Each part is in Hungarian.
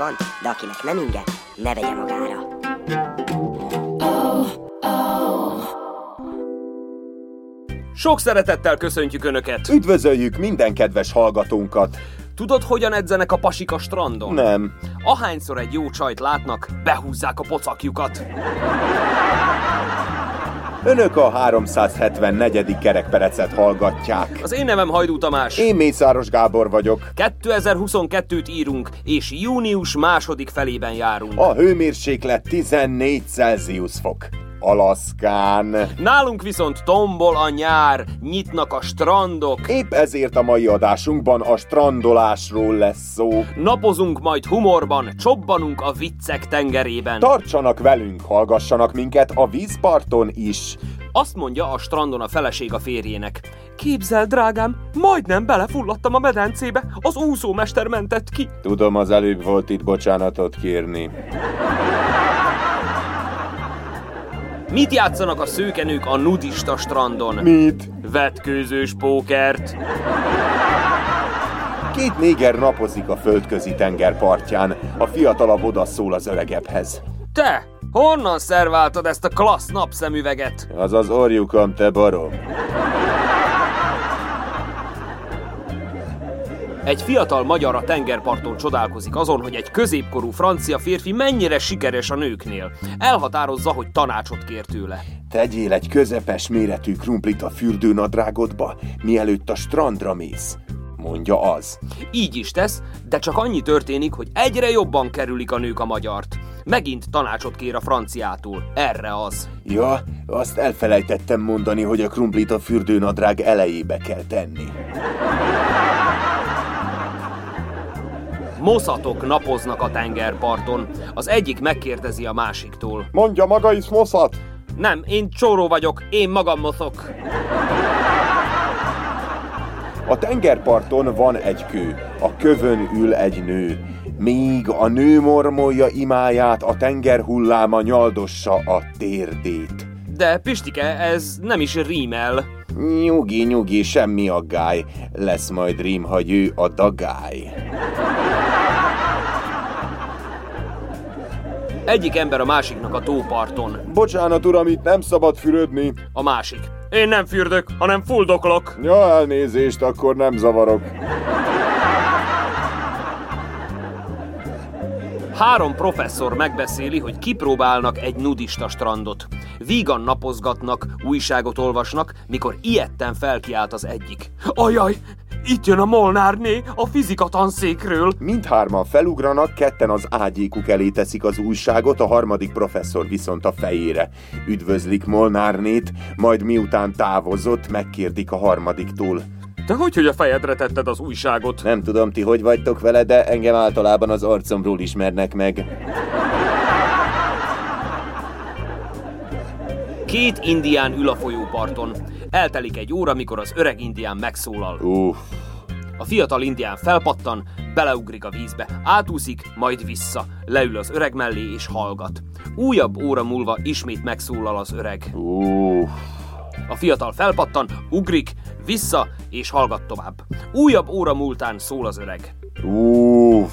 van, de akinek nem inge, ne vegye magára. Sok szeretettel köszöntjük Önöket! Üdvözöljük minden kedves hallgatónkat! Tudod, hogyan edzenek a pasik a strandon? Nem. Ahányszor egy jó csajt látnak, behúzzák a pocakjukat. Önök a 374. kerekperecet hallgatják. Az én nevem Hajdú Tamás. Én Mészáros Gábor vagyok. 2022-t írunk, és június második felében járunk. A hőmérséklet 14 Celsius fok. Alaszkán. Nálunk viszont tombol a nyár, nyitnak a strandok, Épp ezért a mai adásunkban a strandolásról lesz szó. napozunk majd humorban, csobbanunk a viccek tengerében. Tartsanak velünk, hallgassanak minket a vízparton is. Azt mondja a strandon a feleség a férjének. Képzel, drágám, majdnem belefulladtam a medencébe, az úszómester mentett ki. Tudom, az előbb volt itt bocsánatot kérni. Mit játszanak a szőkenők a nudista strandon? Mit? Vetkőzős pókert. Két néger napozik a földközi tenger partján. A fiatalabb odaszól az öregebbhez. Te, honnan szerváltad ezt a klassz napszemüveget? Az az orjukon, te barom. Egy fiatal magyar a tengerparton csodálkozik azon, hogy egy középkorú francia férfi mennyire sikeres a nőknél. Elhatározza, hogy tanácsot kér tőle. Tegyél egy közepes méretű krumplit a fürdőnadrágodba, mielőtt a strandra mész. Mondja az. Így is tesz, de csak annyi történik, hogy egyre jobban kerülik a nők a magyart. Megint tanácsot kér a franciától. Erre az. Ja, azt elfelejtettem mondani, hogy a krumplit a fürdőnadrág elejébe kell tenni. Moszatok napoznak a tengerparton. Az egyik megkérdezi a másiktól. Mondja maga is, moszat! Nem, én csóró vagyok, én magam moszok. A tengerparton van egy kő, a kövön ül egy nő. Míg a nő mormolja imáját, a tenger hulláma nyaldossa a térdét. De Pistike, ez nem is rímel. Nyugi, nyugi, semmi aggály. Lesz majd rím, ha ő a dagály. Egyik ember a másiknak a tóparton. Bocsánat, uram, itt nem szabad fürödni. A másik. Én nem fürdök, hanem fuldoklok. Ja, elnézést, akkor nem zavarok. Három professzor megbeszéli, hogy kipróbálnak egy nudista strandot. Vígan napozgatnak, újságot olvasnak, mikor ilyetten felkiált az egyik. Ajaj, itt jön a Molnárné a fizika tanszékről. Mindhárman felugranak, ketten az ágyékuk elé teszik az újságot, a harmadik professzor viszont a fejére. Üdvözlik Molnárnét, majd miután távozott, megkérdik a harmadiktól. Te hogy, hogy a fejedre tetted az újságot? Nem tudom, ti hogy vagytok vele, de engem általában az arcomról ismernek meg. Két indián ül a folyóparton. Eltelik egy óra, mikor az öreg indián megszólal. Uff, A fiatal indián felpattan, beleugrik a vízbe, átúszik, majd vissza. Leül az öreg mellé és hallgat. Újabb óra múlva ismét megszólal az öreg. uff. A fiatal felpattan, ugrik, vissza és hallgat tovább. Újabb óra múltán szól az öreg. Uff.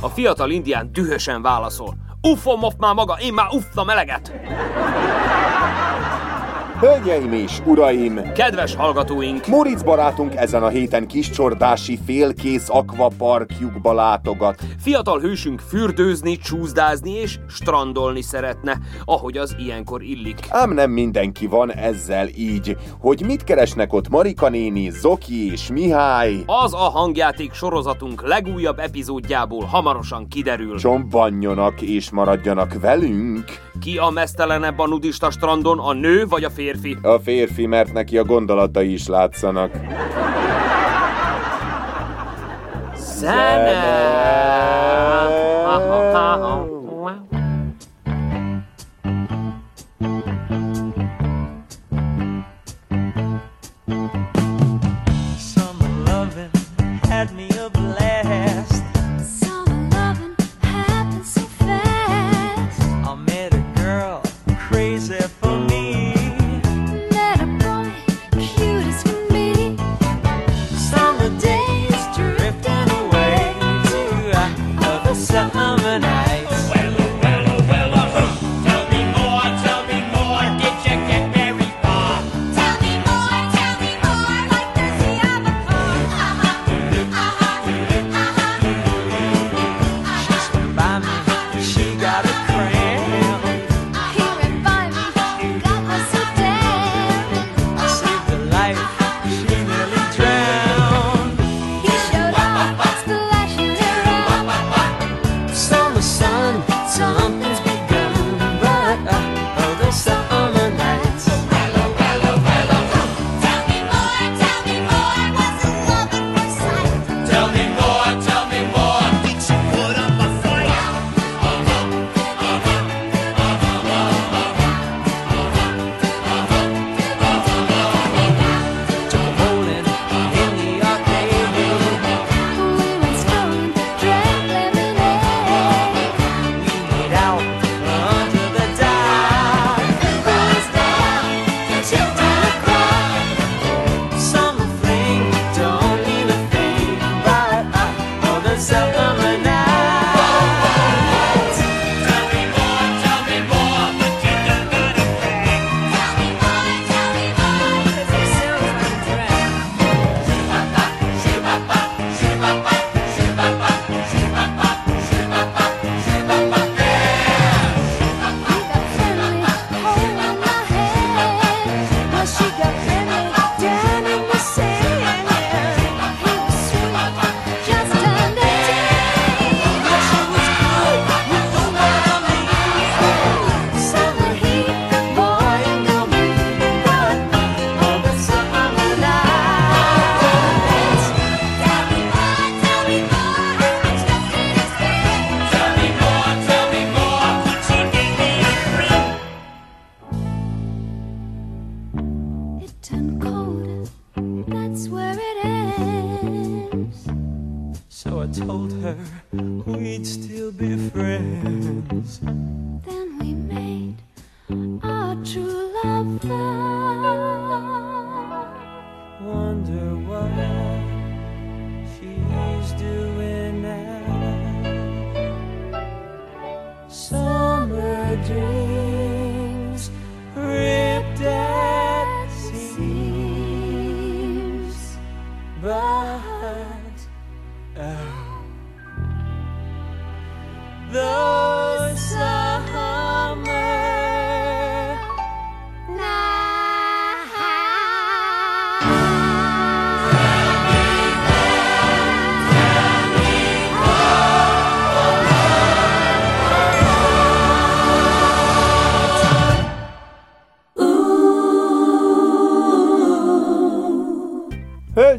A fiatal indián dühösen válaszol. Uffom már maga, én már uffam eleget! Hölgyeim és uraim! Kedves hallgatóink! Moritz barátunk ezen a héten kiscsordási félkész akvaparkjukba látogat. Fiatal hősünk fürdőzni, csúszdázni és strandolni szeretne, ahogy az ilyenkor illik. Ám nem mindenki van ezzel így. Hogy mit keresnek ott Marika néni, Zoki és Mihály? Az a hangjáték sorozatunk legújabb epizódjából hamarosan kiderül. Csobbanjonak és maradjanak velünk. Ki a mesztelenebb a nudista strandon, a nő vagy a férfi? A férfi, mert neki a gondolatai is látszanak. Zene! Ha,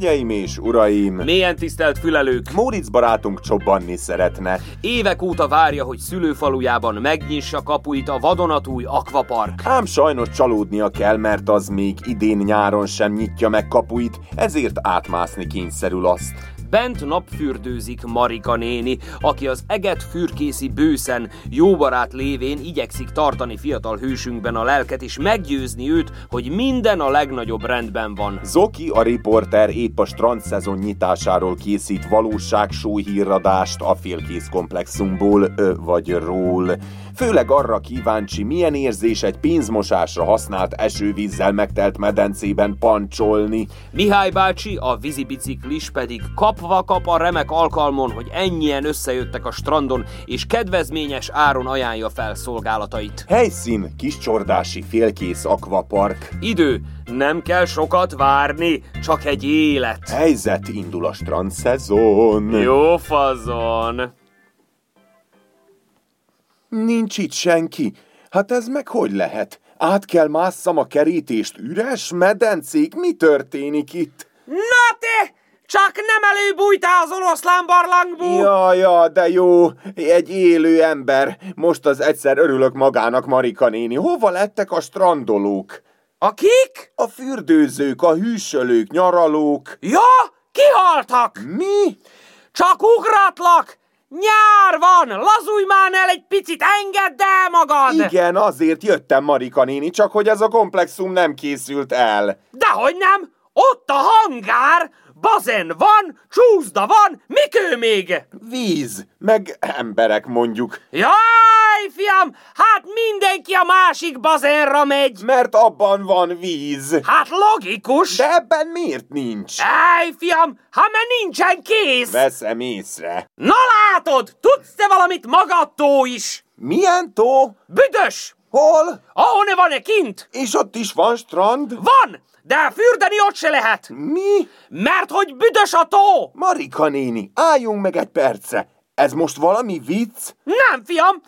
Hölgyeim és uraim! Mélyen tisztelt fülelők! Móricz barátunk csobbanni szeretne. Évek óta várja, hogy szülőfalujában megnyissa kapuit a vadonatúj akvapark. Ám sajnos csalódnia kell, mert az még idén nyáron sem nyitja meg kapuit, ezért átmászni kényszerül azt. Bent napfürdőzik Marika néni, aki az eget fürkészi bőszen, jó barát lévén igyekszik tartani fiatal hősünkben a lelket, és meggyőzni őt, hogy minden a legnagyobb rendben van. Zoki, a riporter épp a strand szezon nyitásáról készít valóságsó híradást a félkész komplexumból, vagy ról. Főleg arra kíváncsi, milyen érzés egy pénzmosásra használt esővízzel megtelt medencében pancsolni. Mihály bácsi, a vízibiciklis pedig kapva kap a remek alkalmon, hogy ennyien összejöttek a strandon, és kedvezményes áron ajánlja fel szolgálatait. Helyszín, kiscsordási félkész akvapark. Idő, nem kell sokat várni, csak egy élet. Helyzet, indul a strand szezon. Jó fazon. Nincs itt senki. Hát ez meg hogy lehet? Át kell másszam a kerítést, üres medencék, mi történik itt? Na te! Csak nem előbújtál az oroszlán barlangból! Ja, ja, de jó, egy élő ember. Most az egyszer örülök magának, Marika néni. Hova lettek a strandolók? Akik? A fürdőzők, a hűsölők, nyaralók. Ja, kihaltak! Mi? Csak ugratlak! Nyár van! Lazulj már el egy picit, engedd el magad! Igen, azért jöttem, Marika néni, csak hogy ez a komplexum nem készült el. Dehogy nem! Ott a hangár! Bazen van, csúszda van, mikő még? Víz, meg emberek mondjuk. Jaj, fiam, hát mindenki a másik bazenra megy. Mert abban van víz. Hát logikus. De ebben miért nincs? Ej, fiam, ha mert nincsen kész. Veszem észre. Na látod, tudsz te valamit magadtól is? Milyen tó? Büdös! Hol? Ahol ne van-e kint? És ott is van strand? Van, de fürdeni ott se lehet. Mi? Mert hogy büdös a tó. Marika néni, álljunk meg egy percre. Ez most valami vicc? Nem, fiam,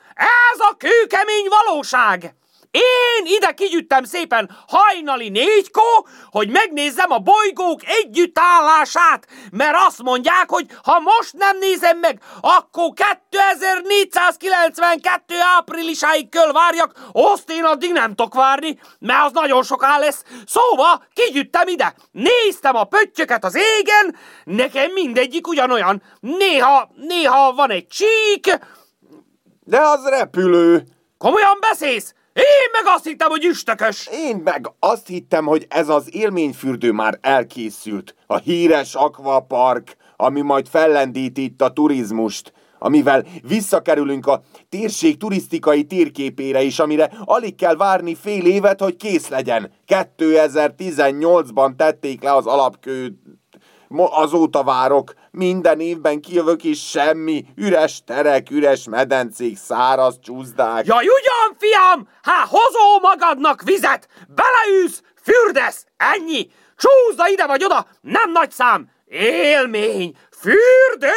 ez a kőkemény valóság. Én ide kigyüttem szépen hajnali négykor, hogy megnézzem a bolygók együttállását, mert azt mondják, hogy ha most nem nézem meg, akkor 2492 áprilisáig kell várjak, azt én addig nem tudok várni, mert az nagyon soká lesz. Szóval kigyüttem ide, néztem a pöttyöket az égen, nekem mindegyik ugyanolyan. Néha, néha van egy csík, De az repülő. komolyan beszélsz? Én meg azt hittem, hogy üstökös. Én meg azt hittem, hogy ez az élményfürdő már elkészült. A híres akvapark, ami majd fellendíti itt a turizmust amivel visszakerülünk a térség turisztikai térképére is, amire alig kell várni fél évet, hogy kész legyen. 2018-ban tették le az alapkő Mo- azóta várok, minden évben kijövök és semmi, üres terek, üres medencék, száraz csúszdák. Jaj, ugyan, fiam! Hát hozó magadnak vizet, beleűsz, fürdesz, ennyi! Csúszda ide vagy oda, nem nagy szám! Élmény, fürdő!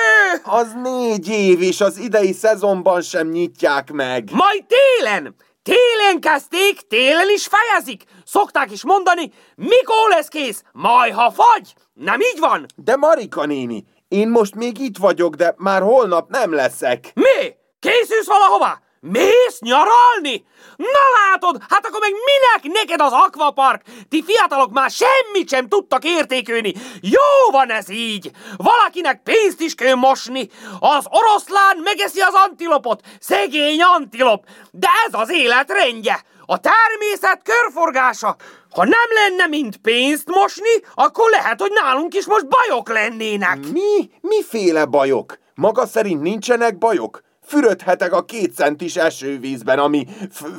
Az négy év, és az idei szezonban sem nyitják meg. Majd télen! Télen kezdték, télen is fejezik! Szokták is mondani, mikor lesz kész? Majd, ha fagy! Nem így van? De Marika néni, én most még itt vagyok, de már holnap nem leszek. Mi? Készülsz valahova? Mész nyaralni? Na látod, hát akkor meg minek neked az akvapark? Ti fiatalok már semmit sem tudtak értékülni. Jó van ez így. Valakinek pénzt is kell mosni. Az oroszlán megeszi az antilopot. Szegény antilop. De ez az élet rendje. A természet körforgása. Ha nem lenne mint pénzt mosni, akkor lehet, hogy nálunk is most bajok lennének. Mi? Miféle bajok? Maga szerint nincsenek bajok? Fürödhetek a két centis esővízben, ami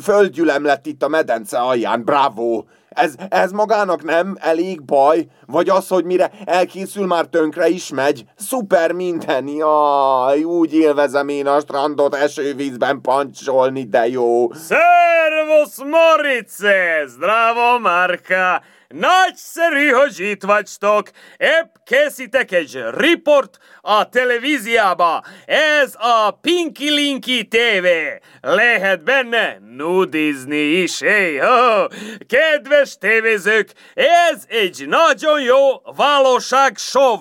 földgyülem lett itt a medence alján, bravo! Ez, ez magának nem elég baj? Vagy az, hogy mire elkészül, már tönkre is megy? Szuper minden, jaj, úgy élvezem én a strandot esővízben pancsolni, de jó. Servus Morice, zdravo Marka! Nagyszerű, hogy itt vagytok. Épp készítek egy riport a televíziába. Ez a Pinky Linky TV. Lehet benne nudizni is. Hey. Kedves tévézők, ez egy nagyon jó valóságshow.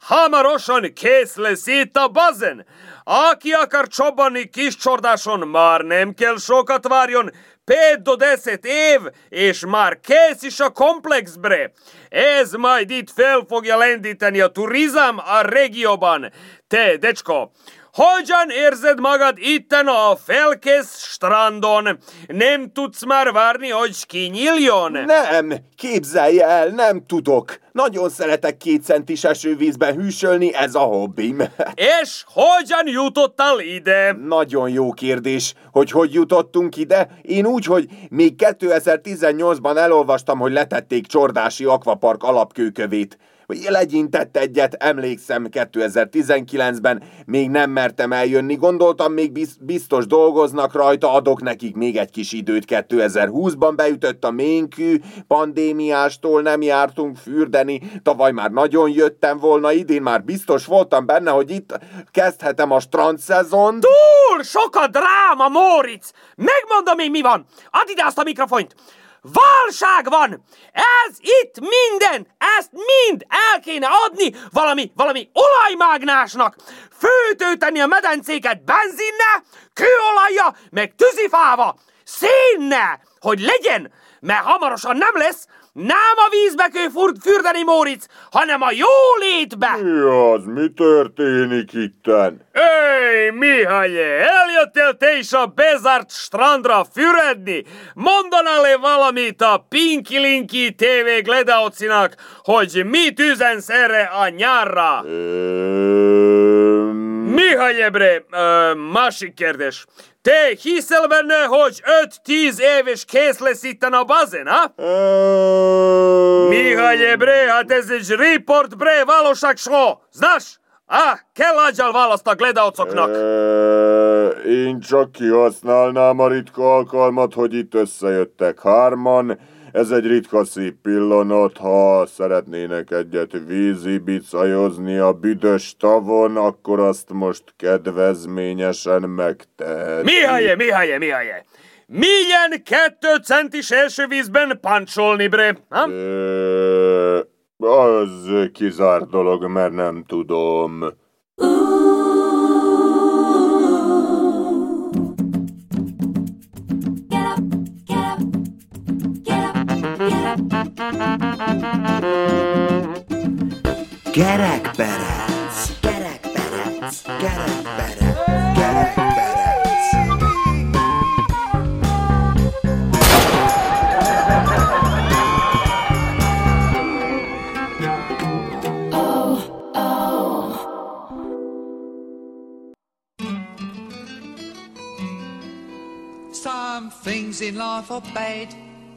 Hamarosan kész lesz itt a bazen. Aki akar csobani kis csordáson, már nem kell sokat várjon, 5-10 év, és már kész is a komplexbre. Ez majd itt fel fogja lendíteni a turizm a régióban. Te, decsko, hogyan érzed magad itten a felkész strandon? Nem tudsz már várni, hogy kinyíljon? Nem, képzelj el, nem tudok. Nagyon szeretek két centis esővízben hűsölni, ez a hobbim. És hogyan jutottál ide? Nagyon jó kérdés, hogy hogy jutottunk ide. Én úgy, hogy még 2018-ban elolvastam, hogy letették Csordási Akvapark alapkőkövét legyintett egyet, emlékszem 2019-ben, még nem mertem eljönni, gondoltam, még biztos dolgoznak rajta, adok nekik még egy kis időt 2020-ban, beütött a ménkű, pandémiástól nem jártunk fürdeni, tavaly már nagyon jöttem volna, idén már biztos voltam benne, hogy itt kezdhetem a strand szezon. Túl sok a dráma, Móricz! Megmondom én mi van! Add ide azt a mikrofont! Válság van! Ez itt minden! Ezt mind el kéne adni valami, valami olajmágnásnak! Főtőteni a medencéket benzinne, kőolajja, meg tűzifáva! Szénne! Hogy legyen! Mert hamarosan nem lesz, nem a vízbe kell fürdeni, Móric, hanem a jólétbe! Mi az? Mi történik itten? Éj, Mihály, eljöttél te is a bezárt strandra füredni? Mondanál-e valamit a Pinky Linky TV Gledaocinak, hogy mit üzensz erre a nyárra? Mihály Ebre, másik kérdés. Te hiszel benne, hogy 5-10 éves kész lesz itten a bazen, ha? Mihály bre, hát ez egy report bre, valóság so. Znaš? Ah, kell aggyal választ a gledaocoknak. Én csak kihasználnám a ritka alkalmat, hogy itt összejöttek hárman, ez egy ritka szép pillanat, ha szeretnének egyet vízi bicajozni a büdös tavon, akkor azt most kedvezményesen megtehet. Mihály, Mihály, Mihály! Milyen kettő centis első vízben pancsolni, bre? Ha? Ö, az kizárt dolog, mert nem tudom. Gerak badass. Gerak badass. Gerak badass. Gerak badass. Oh, oh. Some things in life are bad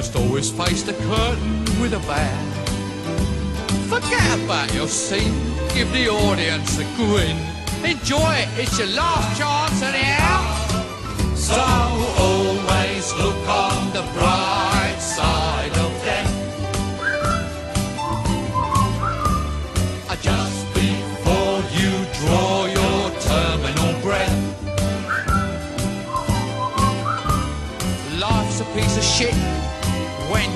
Must always face the curtain with a bow. Forget about your scene, give the audience a grin. Enjoy it, it's your last chance anyhow. So always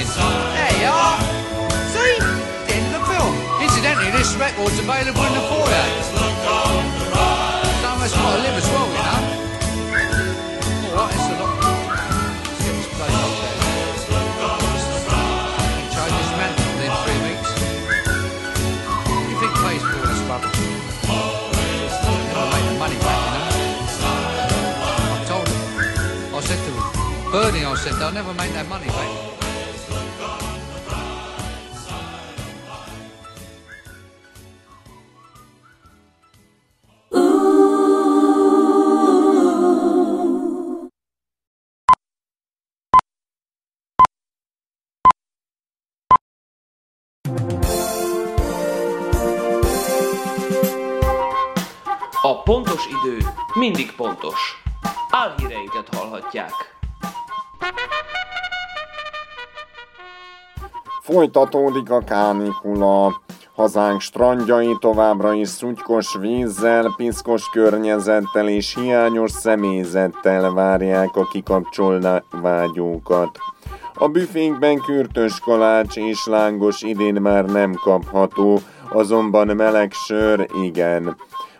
us quiz. There you are. See? The end of the film. Incidentally, this record's available in the foyer. Someone's got to live as well, you know. All right, it's a lot. Three weeks. You think for make the money back, you know. I told him. I said to him, Bernie, I said, they'll never make that money back. Pontos idő mindig pontos. Álhíreinket hallhatják. Folytatódik a kánikula. Hazánk strandjai továbbra is szutykos vízzel, piszkos környezettel és hiányos személyzettel várják a kikapcsolni vágyókat. A büfénkben kürtös kalács és lángos idén már nem kapható, azonban meleg sör igen.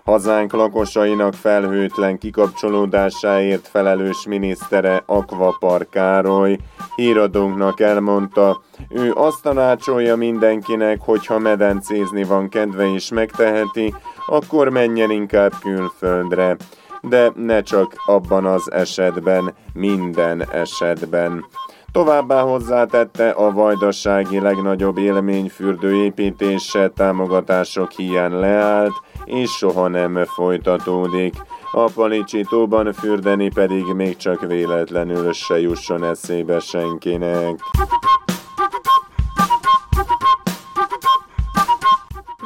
Hazánk lakosainak felhőtlen kikapcsolódásáért felelős minisztere Akvapar Károly híradónknak elmondta, ő azt tanácsolja mindenkinek, hogy ha medencézni van kedve és megteheti, akkor menjen inkább külföldre. De ne csak abban az esetben, minden esetben. Továbbá hozzátette, a vajdasági legnagyobb élményfürdő építése támogatások hiány leállt, és soha nem folytatódik. A Palicsi tóban fürdeni pedig még csak véletlenül se jusson eszébe senkinek.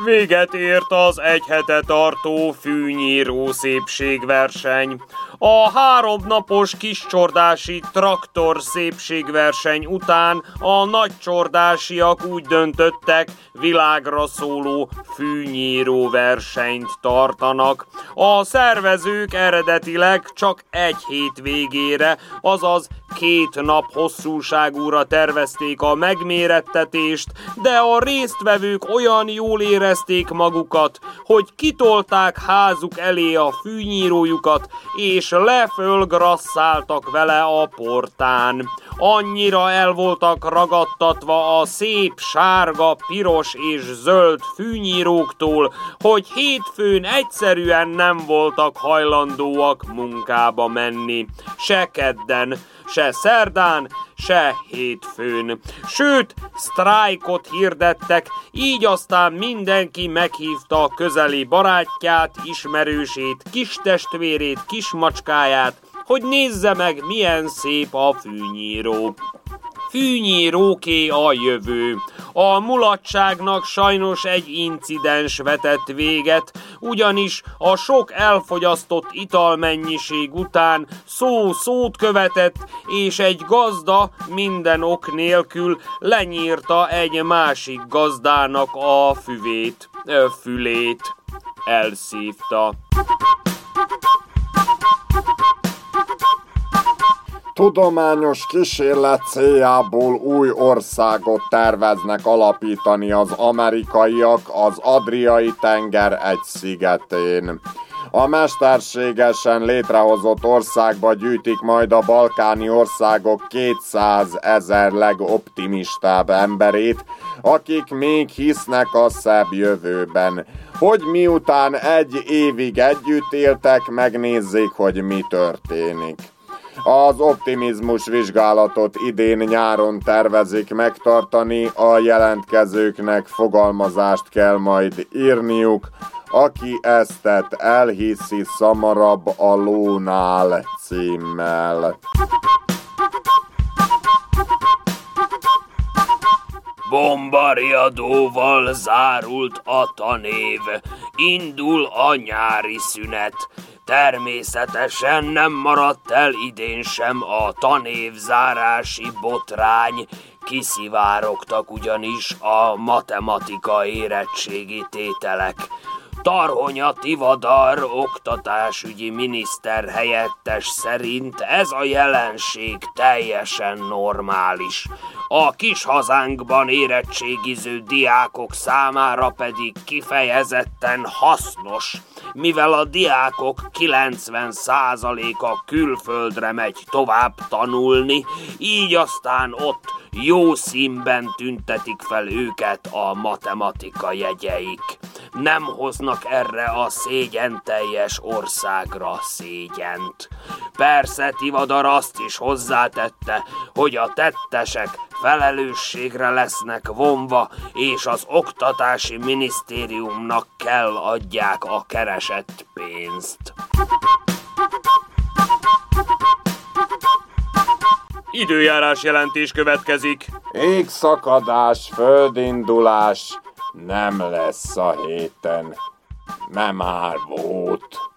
Véget ért az egy hete tartó fűnyíró szépségverseny. A három napos kiscsordási traktor szépségverseny után a nagycsordásiak úgy döntöttek, világra szóló fűnyíró versenyt tartanak. A szervezők eredetileg csak egy hét végére, azaz két nap hosszúságúra tervezték a megmérettetést, de a résztvevők olyan jól érezték magukat, hogy kitolták házuk elé a fűnyírójukat, és lefölgrasszáltak vele a portán. Annyira el voltak ragadtatva a szép sárga, piros és zöld fűnyíróktól, hogy hétfőn egyszerűen nem voltak hajlandóak munkába menni. Se kedden, se szerdán, se hétfőn. Sőt, sztrájkot hirdettek, így aztán mindenki meghívta a közeli barátját, ismerősét, kis testvérét, kismacskáját, hogy nézze meg, milyen szép a fűnyíró. Fűnyíróké a jövő. A mulatságnak sajnos egy incidens vetett véget, ugyanis a sok elfogyasztott italmennyiség után szó szót követett, és egy gazda minden ok nélkül lenyírta egy másik gazdának a füvét, fülét. Elszívta. Tudományos kísérlet céljából új országot terveznek alapítani az amerikaiak az Adriai tenger egy szigetén. A mesterségesen létrehozott országba gyűjtik majd a balkáni országok 200 ezer legoptimistább emberét, akik még hisznek a szebb jövőben. Hogy miután egy évig együtt éltek, megnézzék, hogy mi történik. Az optimizmus vizsgálatot idén nyáron tervezik megtartani, a jelentkezőknek fogalmazást kell majd írniuk, aki eztet elhiszi szamarabb a lónál címmel. Bombariadóval zárult a tanév, indul a nyári szünet. Természetesen nem maradt el idén sem a tanévzárási botrány, kiszivárogtak ugyanis a matematika érettségi tételek. Tarhonya Tivadar oktatásügyi miniszter helyettes szerint ez a jelenség teljesen normális. A kis hazánkban érettségiző diákok számára pedig kifejezetten hasznos, mivel a diákok 90%-a külföldre megy tovább tanulni, így aztán ott jó színben tüntetik fel őket a matematika jegyeik. Nem hoznak erre a szégyen teljes országra szégyent. Persze Tivadar azt is hozzátette, hogy a tettesek felelősségre lesznek vonva, és az oktatási minisztériumnak kell adják a keresett pénzt. Időjárás jelentés következik. Égszakadás, földindulás nem lesz a héten. Nem már volt.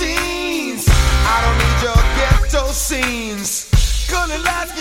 machines. I don't need your ghetto scenes. Good life,